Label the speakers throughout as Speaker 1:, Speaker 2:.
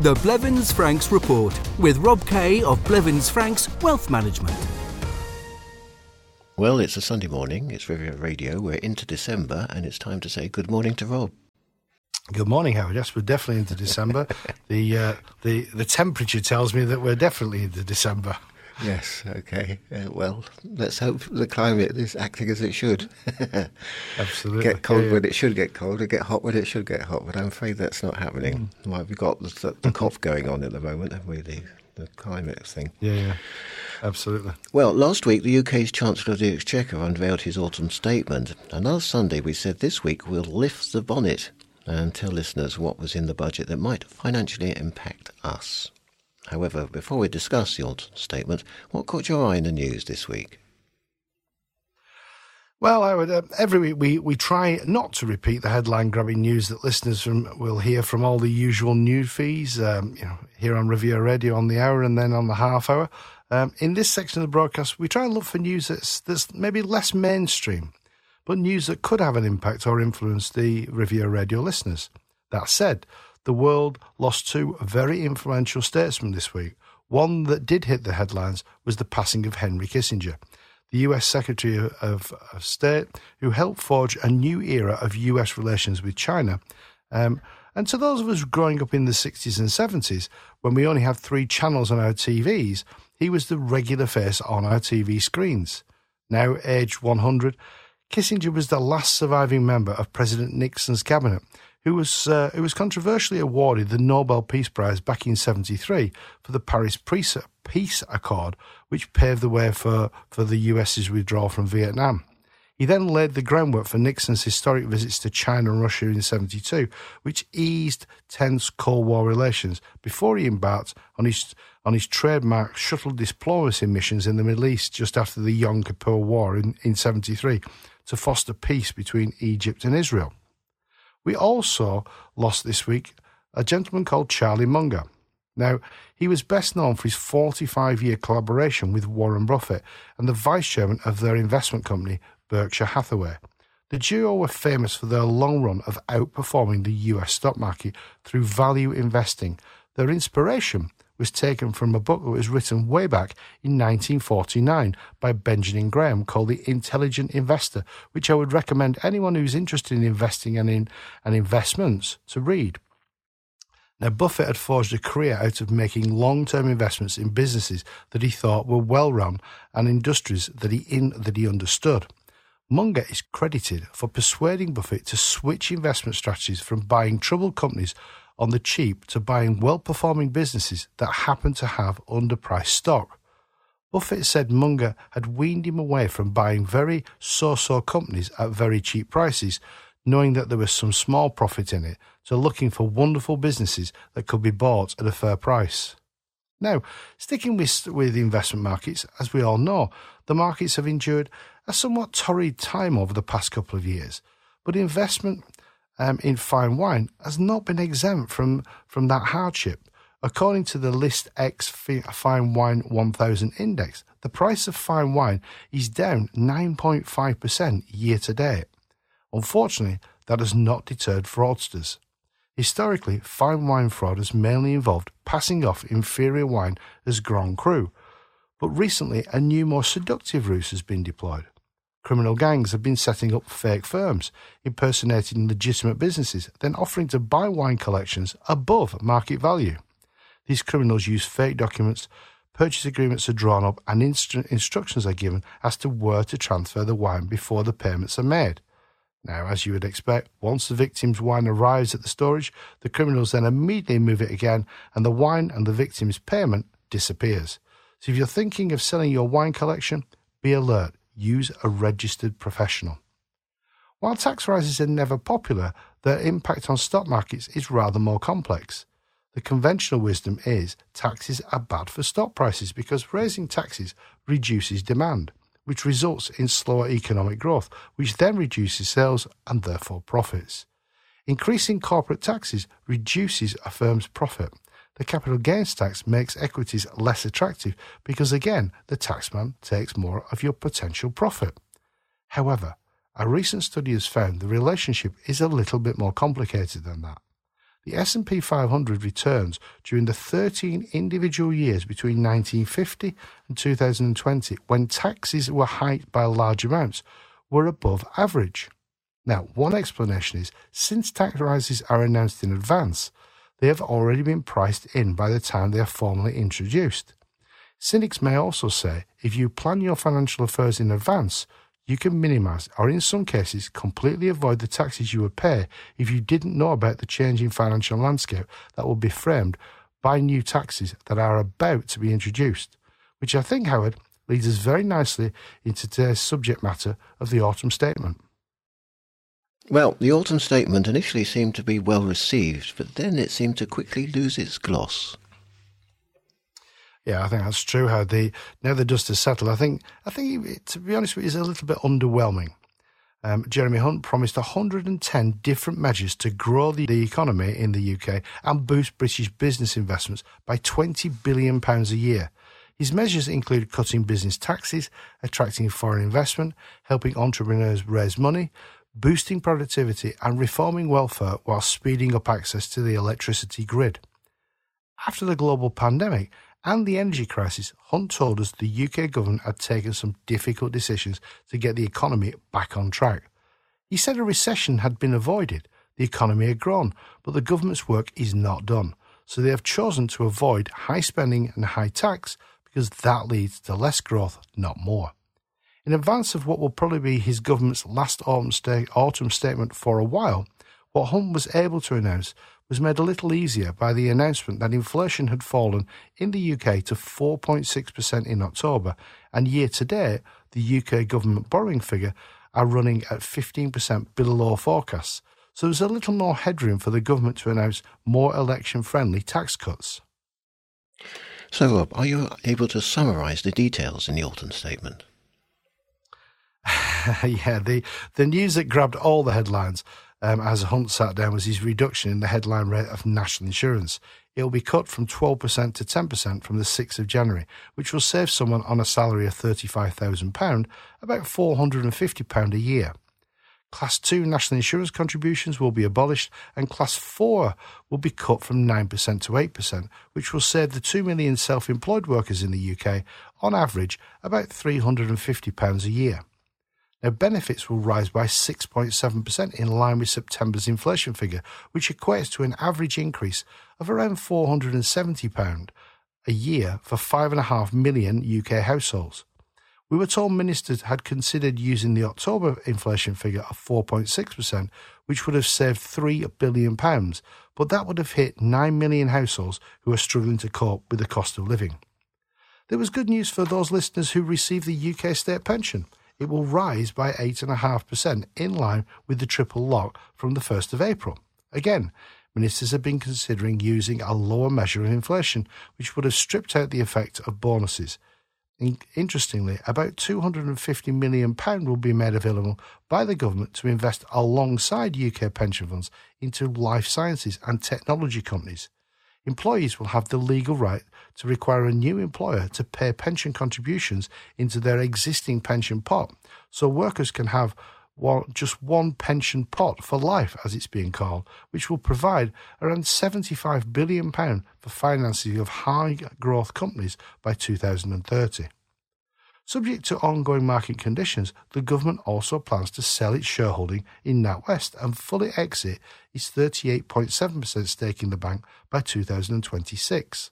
Speaker 1: The Blevins Franks Report with Rob Kay of Blevins Franks Wealth Management.
Speaker 2: Well, it's a Sunday morning. It's Riviera Radio. We're into December, and it's time to say good morning to Rob.
Speaker 3: Good morning, Howard. Yes, we're definitely into December. the uh, the the temperature tells me that we're definitely into December.
Speaker 2: Yes. Okay. Uh, well, let's hope the climate is acting as it should.
Speaker 3: Absolutely.
Speaker 2: Get cold
Speaker 3: Yeah, yeah.
Speaker 2: when it should get cold, and get hot when it should get hot. But I'm afraid that's not happening. Why Well, we've got the, the COP going on at the moment, haven't we? The, the climate thing.
Speaker 3: Yeah, yeah. Absolutely.
Speaker 2: Well, last week the UK's Chancellor of the Exchequer unveiled his autumn statement, and last Sunday we said this week we'll lift the bonnet and tell listeners what was in the budget that might financially impact us. However, before we discuss the autumn statement, what caught your eye in the news this week?
Speaker 3: Well, I would, uh, every week we, we try not to repeat the headline grabbing news that listeners from, will hear from all the usual news feeds, um, you know, here on Riviera Radio on the hour and then on the half hour. Um, in this section of the broadcast, we try and look for news that's, that's maybe less mainstream, but news that could have an impact or influence the Riviera Radio listeners. That said, the world lost two very influential statesmen this week. One that did hit the headlines was the passing of Henry Kissinger the US Secretary of, State, who helped forge a new era of US relations with China. Um, and to those of us growing up in the 60s and 70s, when we only had three channels on our TVs, he was the regular face on our TV screens. Now aged 100, Kissinger was the last surviving member of President Nixon's cabinet, who was uh, who was controversially awarded the Nobel Peace Prize back in '73 for the Paris Peace Accord, which paved the way for, for the US's withdrawal from Vietnam. He then laid the groundwork for Nixon's historic visits to China and Russia in 72, which eased tense Cold War relations before he embarked on his, on his trademark shuttle diplomacy missions in the Middle East just after the Yom Kippur War in, in 73 to foster peace between Egypt and Israel. We also lost this week a gentleman called Charlie Munger. Now, he was best known for his 45 year collaboration with Warren Buffett and the vice chairman of their investment company, Berkshire Hathaway. The duo were famous for their long run of outperforming the US stock market through value investing. Their inspiration was taken from a book that was written way back in 1949 by Benjamin Graham called The Intelligent Investor, which I would recommend anyone who's interested in investing and in and investments to read. Now, Buffett had forged a career out of making long term investments in businesses that he thought were well run and industries that he, in, that he understood. Munger is credited for persuading Buffett to switch investment strategies from buying troubled companies on the cheap to buying well performing businesses that happen to have underpriced stock. Buffett said Munger had weaned him away from buying very so so companies at very cheap prices, knowing that there was some small profit in it, to looking for wonderful businesses that could be bought at a fair price. Now, sticking with, with investment markets, as we all know, the markets have endured a somewhat torrid time over the past couple of years, but investment um, in fine wine has not been exempt from, from that hardship. According to the Liv-ex Fine Wine 1000 Index, the price of fine wine is down 9.5% year to date. Unfortunately, that has not deterred fraudsters. Historically, fine wine fraud has mainly involved passing off inferior wine as Grand Cru, but recently a new, more seductive ruse has been deployed. Criminal gangs have been setting up fake firms, impersonating legitimate businesses, then offering to buy wine collections above market value. These criminals use fake documents, purchase agreements are drawn up, and instru- instructions are given as to where to transfer the wine before the payments are made. Now, as you would expect, once the victim's wine arrives at the storage, the criminals then immediately move it again, and the wine and the victim's payment disappears. So if you're thinking of selling your wine collection, be alert. Use a registered professional. While tax rises are never popular, their impact on stock markets is rather more complex. The conventional wisdom is taxes are bad for stock prices because raising taxes reduces demand, which results in slower economic growth, which then reduces sales and therefore profits. Increasing corporate taxes reduces a firm's profit. The capital gains tax makes equities less attractive because, again, the taxman takes more of your potential profit. However, a recent study has found the relationship is a little bit more complicated than that. The S&P 500 returns during the 13 individual years between 1950 and 2020 when taxes were hiked by large amounts were above average. Now, one explanation is since tax rises are announced in advance, they have already been priced in by the time they are formally introduced. Cynics may also say if you plan your financial affairs in advance, you can minimize or in some cases completely avoid the taxes you would pay if you didn't know about the changing financial landscape that will be framed by new taxes that are about to be introduced, which I think, Howard, leads us very nicely into today's subject matter of the autumn statement.
Speaker 2: Well, the autumn statement initially seemed to be well received, but then it seemed to quickly lose its gloss.
Speaker 3: Yeah, I think that's true. How the now the dust has settled. I think I think to be honest with you, a little bit underwhelming. Um, Jeremy Hunt promised 110 different measures to grow the, the economy in the UK and boost British business investments by 20 billion pounds a year. His measures include cutting business taxes, attracting foreign investment, helping entrepreneurs raise money, boosting productivity, and reforming welfare while speeding up access to the electricity grid. After the global pandemic, and the energy crisis, Hunt told us the UK government had taken some difficult decisions to get the economy back on track. He said a recession had been avoided, the economy had grown, but the government's work is not done. So they have chosen to avoid high spending and high tax because that leads to less growth, not more. In advance of what will probably be his government's last autumn, sta- autumn statement for a while, what Hunt was able to announce was made a little easier by the announcement that inflation had fallen in the UK to 4.6% in October, and year to date, the UK government borrowing figure are running at 15% below forecasts. So there's a little more headroom for the government to announce more election friendly tax cuts.
Speaker 2: So, Rob, are you able to summarise the details in the autumn statement?
Speaker 3: yeah, the, the news that grabbed all the headlines um, as Hunt sat down was his reduction in the headline rate of national insurance. It will be cut from 12% to 10% from the 6th of January, which will save someone on a salary of £35,000 about £450 a year. Class 2 national insurance contributions will be abolished and Class 4 will be cut from 9% to 8%, which will save the 2 million self employed workers in the UK, on average, about £350 a year. Now, benefits will rise by 6.7% in line with September's inflation figure, which equates to an average increase of around £470 a year for 5.5 million UK households. We were told ministers had considered using the October inflation figure of 4.6%, which would have saved £3 billion, but that would have hit 9 million households who are struggling to cope with the cost of living. There was good news for those listeners who receive the UK state pension it will rise by 8.5% in line with the triple lock from the 1st of April. Again, ministers have been considering using a lower measure of inflation, which would have stripped out the effect of bonuses. Interestingly, about £250 million will be made available by the government to invest alongside UK pension funds into life sciences and technology companies employees will have the legal right to require a new employer to pay pension contributions into their existing pension pot. So workers can have one, just one pension pot for life, as it's being called, which will provide around £75 billion for financing of high growth companies by 2030. Subject to ongoing market conditions, the government also plans to sell its shareholding in NatWest and fully exit its 38.7% stake in the bank by 2026.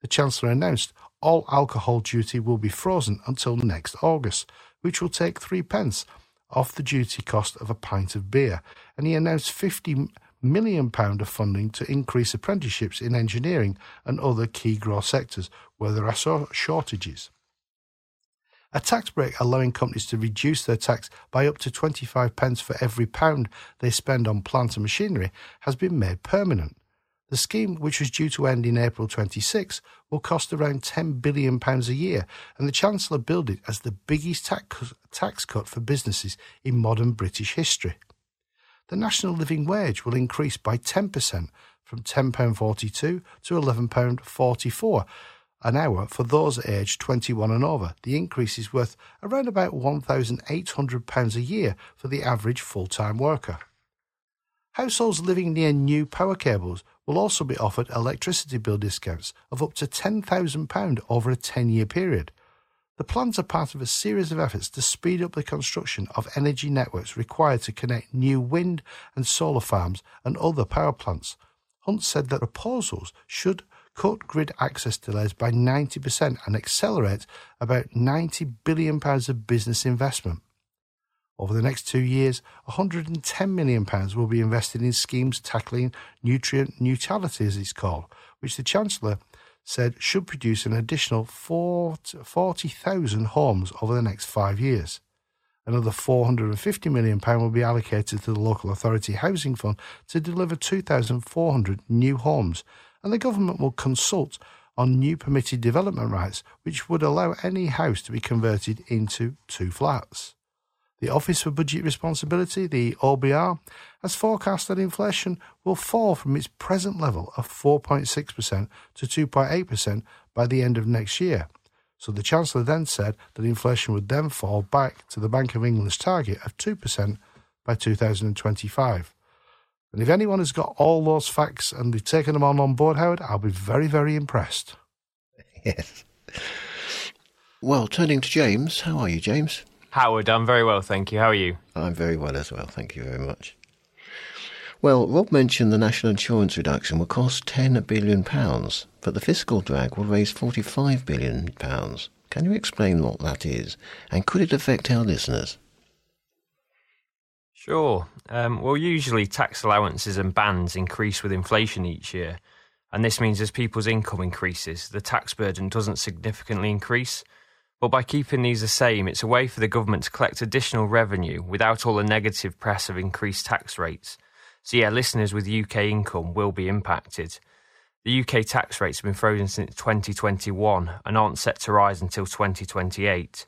Speaker 3: The Chancellor announced all alcohol duty will be frozen until next August, which will take three pence off the duty cost of a pint of beer, and he announced 50 million pound of funding to increase apprenticeships in engineering and other key growth sectors where there are shortages. A tax break allowing companies to reduce their tax by up to 25 pence for every pound they spend on plant and machinery has been made permanent. The scheme, which was due to end in April 26, will cost around £10 billion a year, and the Chancellor billed it as the biggest tax, tax cut for businesses in modern British history. The national living wage will increase by 10% from £10.42 to £11.44 an hour for those aged 21 and over. The increase is worth around about £1,800 a year for the average full time worker. Households living near new power cables will also be offered electricity bill discounts of up to £10,000 over a 10 year period. The plans are part of a series of efforts to speed up the construction of energy networks required to connect new wind and solar farms and other power plants. Hunt said that proposals should cut grid access delays by 90% and accelerate about £90 billion of business investment. Over the next two years, £110 million will be invested in schemes tackling nutrient neutrality, as it's called, which the Chancellor said should produce an additional 40,000 homes over the next five years. Another £450 million will be allocated to the local authority housing fund to deliver 2,400 new homes, and the government will consult on new permitted development rights, which would allow any house to be converted into two flats. The Office for Budget Responsibility, the OBR, has forecast that inflation will fall from its present level of 4.6% to 2.8% by the end of next year. So the Chancellor then said that inflation would then fall back to the Bank of England's target of 2% by 2025. And if anyone has got all those facts and they've taken them all on board, Howard, I'll be very, very impressed.
Speaker 2: Yes. Well, turning to James, how are you, James?
Speaker 4: Howard, I'm very well, thank you. How are you?
Speaker 2: I'm very well as well, thank you very much. Well, Rob mentioned the national insurance reduction will cost £10 billion, but the fiscal drag will raise £45 billion. Can you explain what that is, and could it affect our listeners?
Speaker 4: Sure. Um, well, usually tax allowances and bands increase with inflation each year, and this means as people's income increases, the tax burden doesn't significantly increase. But by keeping these the same, it's a way for the government to collect additional revenue without all the negative press of increased tax rates. So, yeah, listeners with UK income will be impacted. The UK tax rates have been frozen since 2021 and aren't set to rise until 2028.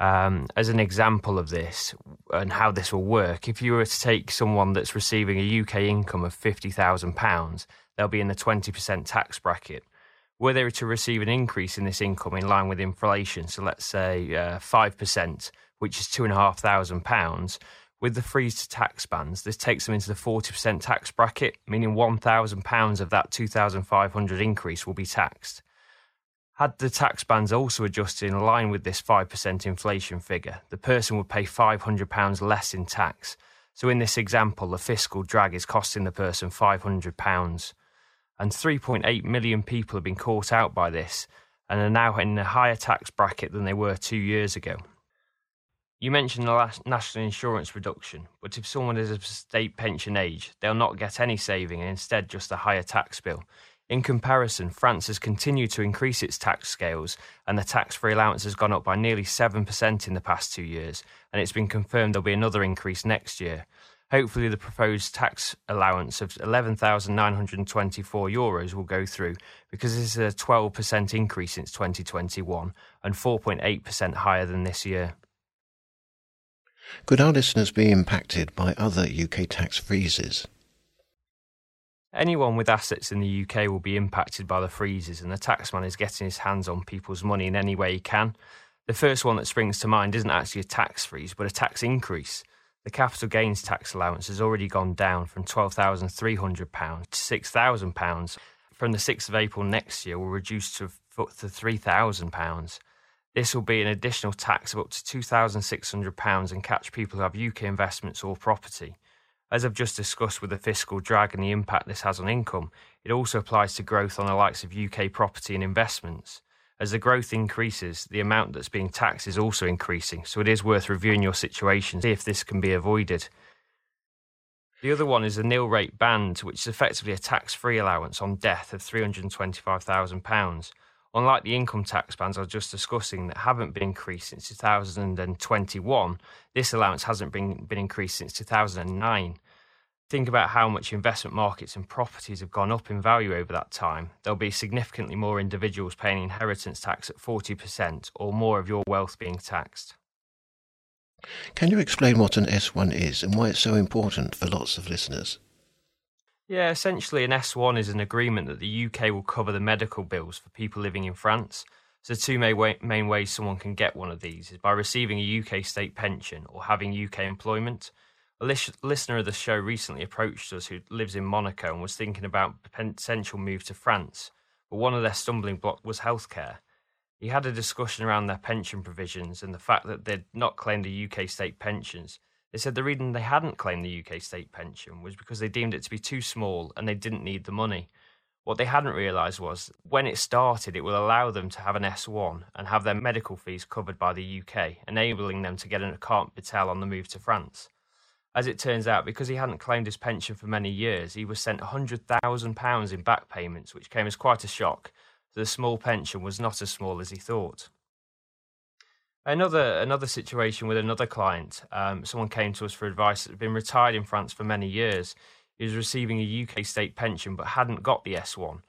Speaker 4: Um, as an example of this and how this will work, if you were to take someone that's receiving a UK income of £50,000, they'll be in the 20% tax bracket were they to receive an increase in this income in line with inflation, so let's say uh, 5%, which is £2,500, with the freeze to tax bands, this takes them into the 40% tax bracket, meaning £1,000 of that 2500 increase will be taxed. Had the tax bands also adjusted in line with this 5% inflation figure, the person would pay £500 less in tax. So, in this example, the fiscal drag is costing the person £500 and 3.8 million people have been caught out by this and are now in a higher tax bracket than they were two years ago. You mentioned the national insurance reduction, but if someone is of state pension age, they'll not get any saving and instead just a higher tax bill. In comparison, France has continued to increase its tax scales, and the tax free allowance has gone up by nearly 7% in the past two years, and it's been confirmed there'll be another increase next year hopefully the proposed tax allowance of 11,924 euros will go through because this is a 12% increase since 2021 and 4.8% higher than this year.
Speaker 2: Could our listeners be impacted by other UK tax freezes?
Speaker 4: Anyone with assets in the UK will be impacted by the freezes, and the taxman is getting his hands on people's money in any way he can. The first one that springs to mind isn't actually a tax freeze, but a tax increase. The capital gains tax allowance has already gone down from £12,300 to £6,000. From the 6th of April next year, will reduce to, to £3,000. This will be an additional tax of up to £2,600 and catch people who have UK investments or property. As I've just discussed with the fiscal drag and the impact this has on income, it also applies to growth on the likes of UK property and investments. As the growth increases, the amount that's being taxed is also increasing, so it is worth reviewing your situation, to see if this can be avoided. The other one is the nil rate band, which is effectively a tax free allowance on death of £325,000. Unlike the income tax bands I was just discussing that haven't been increased since 2021, this allowance hasn't been, been increased since 2009 think about how much investment markets and properties have gone up in value over that time, there'll be significantly more individuals paying inheritance tax at 40% or more of your wealth being taxed.
Speaker 2: Can you explain what an S1 is and why it's so important for lots of listeners?
Speaker 4: Yeah, essentially, an S1 is an agreement that the UK will cover the medical bills for people living in France. So, two main ways someone can get one of these is by receiving a UK state pension or having UK employment. A listener of the show recently approached us who lives in Monaco and was thinking about a potential move to France, but one of their stumbling blocks was healthcare. He had a discussion around their pension provisions and the fact that they'd not claimed the UK state pensions. They said the reason they hadn't claimed the UK state pension was because they deemed it to be too small and they didn't need the money. What they hadn't realised was when it started, it will allow them to have an S1 and have their medical fees covered by the UK, enabling them to get an account vital on the move to France. As it turns out, because he hadn't claimed his pension for many years, he was sent £100,000 in back payments, which came as quite a shock the small pension was not as small as he thought. Another another situation with another client. Um, someone came to us for advice that had been retired in France for many years. He was receiving a UK state pension but hadn't got the S1.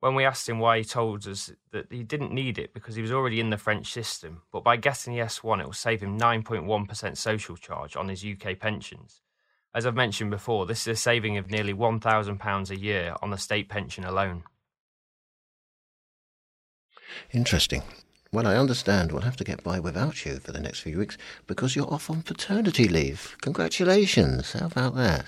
Speaker 4: When we asked him why, he told us that he didn't need it because he was already in the French system. But by getting the S1, it will save him 9.1% social charge on his UK pensions. As I've mentioned before, this is a saving of nearly £1,000 a year on the state pension alone.
Speaker 2: Interesting. Well, I understand we'll have to get by without you for the next few weeks because you're off on paternity leave. Congratulations. How about that?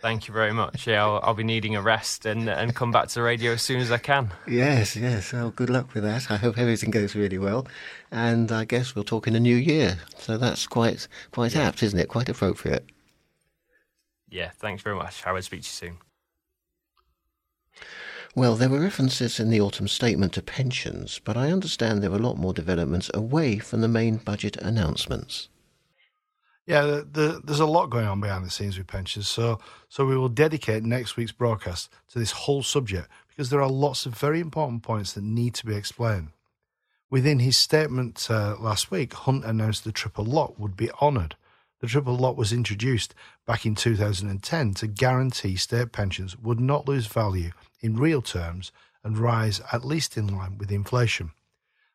Speaker 4: Thank you very much. Yeah, I'll, I'll, be needing a rest and, and come back to the radio as soon as I can.
Speaker 2: Yes, yes. Well, good luck with that. I hope everything goes really well. And I guess we'll talk in the new year. So that's quite quite yeah. apt, isn't it? Quite appropriate.
Speaker 4: Yeah, thanks very much. I will speak to you soon.
Speaker 2: Well, there were references in the autumn statement to pensions, but I understand there were a lot more developments away from the main budget announcements.
Speaker 3: Yeah, the, the, there's a lot going on behind the scenes with pensions, so so we will dedicate next week's broadcast to this whole subject because there are lots of very important points that need to be explained. Within his statement uh, last week, Hunt announced the triple lock would be honoured. The triple lock was introduced back in 2010 to guarantee state pensions would not lose value in real terms and rise at least in line with inflation.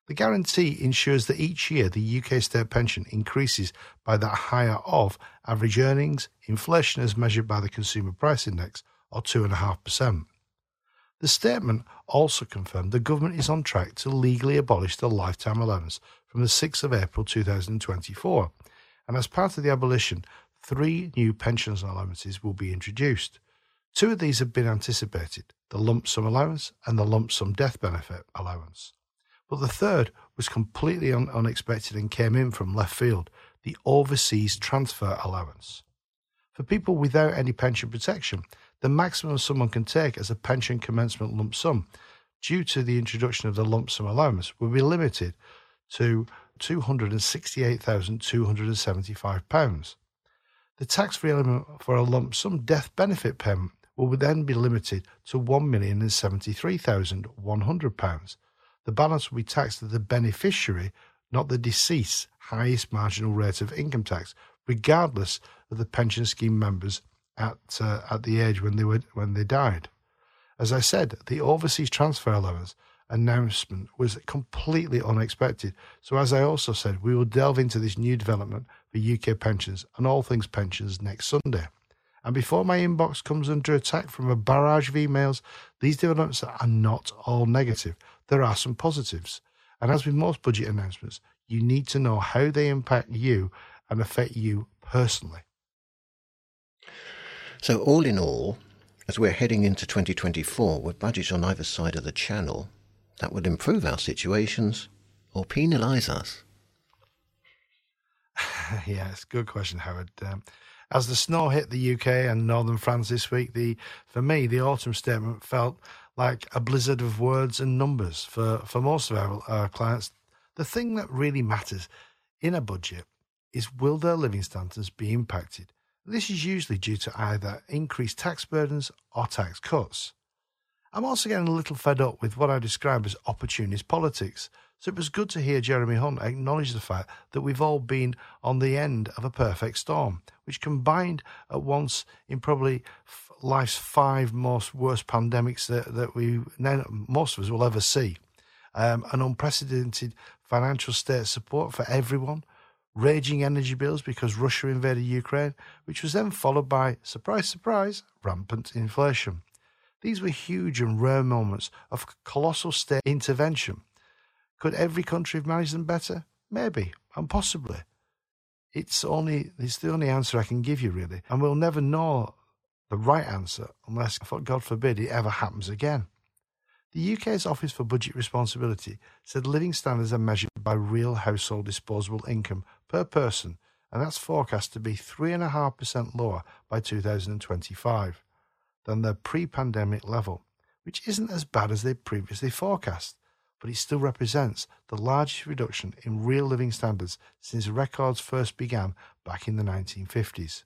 Speaker 3: The guarantee ensures that each year the UK state pension increases by that higher of average earnings, inflation as measured by the Consumer Price Index, or 2.5%. The statement also confirmed the government is on track to legally abolish the lifetime allowance from the 6th of April 2024, and as part of the abolition, three new pensions allowances will be introduced. Two of these have been anticipated the lump sum allowance and the lump sum death benefit allowance. But the third was completely un- unexpected and came in from left field the overseas transfer allowance. For people without any pension protection, the maximum someone can take as a pension commencement lump sum, due to the introduction of the lump sum allowance, will be limited to £268,275. The tax free element for a lump sum death benefit payment will then be limited to £1,073,100. The balance will be taxed to the beneficiary, not the deceased's highest marginal rate of income tax, regardless of the pension scheme members at uh, at the age when they were when they died. As I said, the overseas transfer allowance announcement was completely unexpected. So, as I also said, we will delve into this new development for UK pensions and all things pensions next Sunday. And before my inbox comes under attack from a barrage of emails, these developments are not all negative. There are some positives. And as with most budget announcements, you need to know how they impact you and affect you personally.
Speaker 2: So, all in all, as we're heading into 2024 with budgets on either side of the channel, that would improve our situations or penalise us?
Speaker 3: a good question, Howard. Um, as the snow hit the UK and northern France this week, the for me the autumn statement felt like a blizzard of words and numbers for, for most of our, our clients. The thing that really matters in a budget is will their living standards be impacted? This is usually due to either increased tax burdens or tax cuts. I'm also getting a little fed up with what I describe as opportunist politics. So it was good to hear Jeremy Hunt acknowledge the fact that we've all been on the end of a perfect storm, which combined at once in probably life's five most worst pandemics that, that we most of us will ever see. Um, an unprecedented financial state support for everyone, raging energy bills because Russia invaded Ukraine, which was then followed by, surprise, surprise, rampant inflation. These were huge and rare moments of colossal state intervention. Could every country have managed them better? Maybe, and possibly. It's only it's the only answer I can give you really, and we'll never know the right answer unless, God forbid, it ever happens again. The UK's Office for Budget Responsibility said living standards are measured by real household disposable income per person, and that's forecast to be 3.5% lower by 2025 than the pre pandemic level, which isn't as bad as they previously forecast but it still represents the largest reduction in real living standards since records first began back in the 1950s.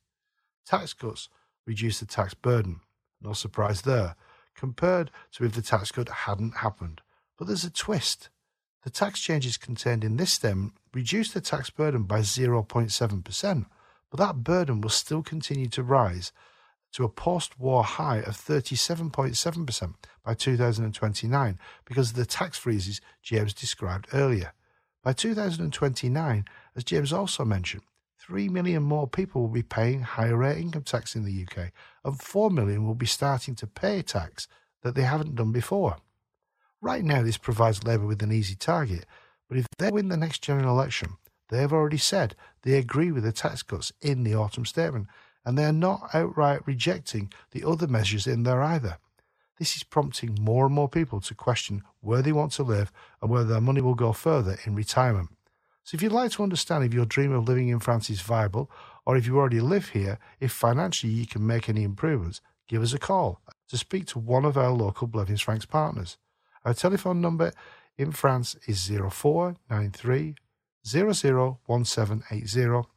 Speaker 3: Tax cuts reduce the tax burden, no surprise there, compared to if the tax cut hadn't happened. But there's a twist. The tax changes contained in this stem reduce the tax burden by 0.7%, but that burden will still continue to rise to a post war high of 37.7% by 2029 because of the tax freezes James described earlier. By 2029, as James also mentioned, 3 million more people will be paying higher rate income tax in the UK, and 4 million will be starting to pay tax that they haven't done before. Right now, this provides Labour with an easy target, but if they win the next general election, they have already said they agree with the tax cuts in the autumn statement and they are not outright rejecting the other measures in there either. This is prompting more and more people to question where they want to live and whether their money will go further in retirement. So, if you'd like to understand if your dream of living in France is viable, or if you already live here, if financially you can make any improvements, give us a call to speak to one of our local Blevins Franks partners. Our telephone number in France is 0493 001780.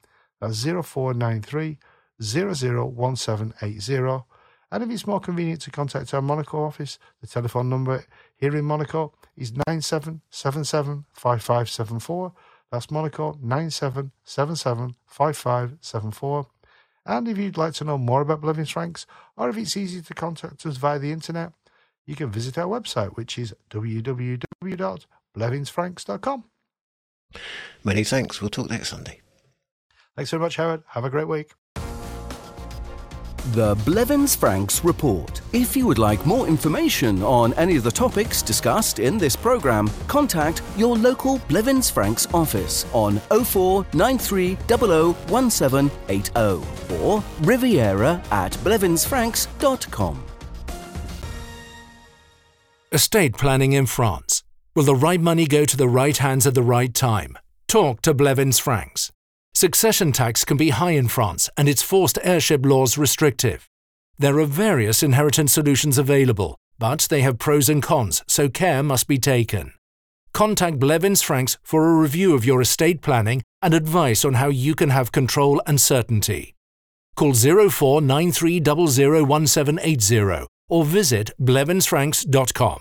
Speaker 3: That's 0493 001780. And if it's more convenient to contact our Monaco office, the telephone number here in Monaco is 97775574. That's Monaco 97775574. And if you'd like to know more about Blevins Franks, or if it's easy to contact us via the internet, you can visit our website, which is www.blevinsfranks.com.
Speaker 2: Many thanks. We'll talk next Sunday.
Speaker 3: Thanks very much, Howard. Have a great week.
Speaker 1: The Blevins Franks Report. If you would like more information on any of the topics discussed in this programme, contact your local Blevins Franks office on 0493 1780 or riviera at blevinsfranks.com.
Speaker 5: Estate planning in France. Will the right money go to the right hands at the right time? Talk to Blevins Franks. Succession tax can be high in France and its forced heirship laws restrictive. There are various inheritance solutions available, but they have pros and cons, so care must be taken. Contact Blevins Franks for a review of your estate planning and advice on how you can have control and certainty. Call 0493001780 or visit blevinsfranks.com.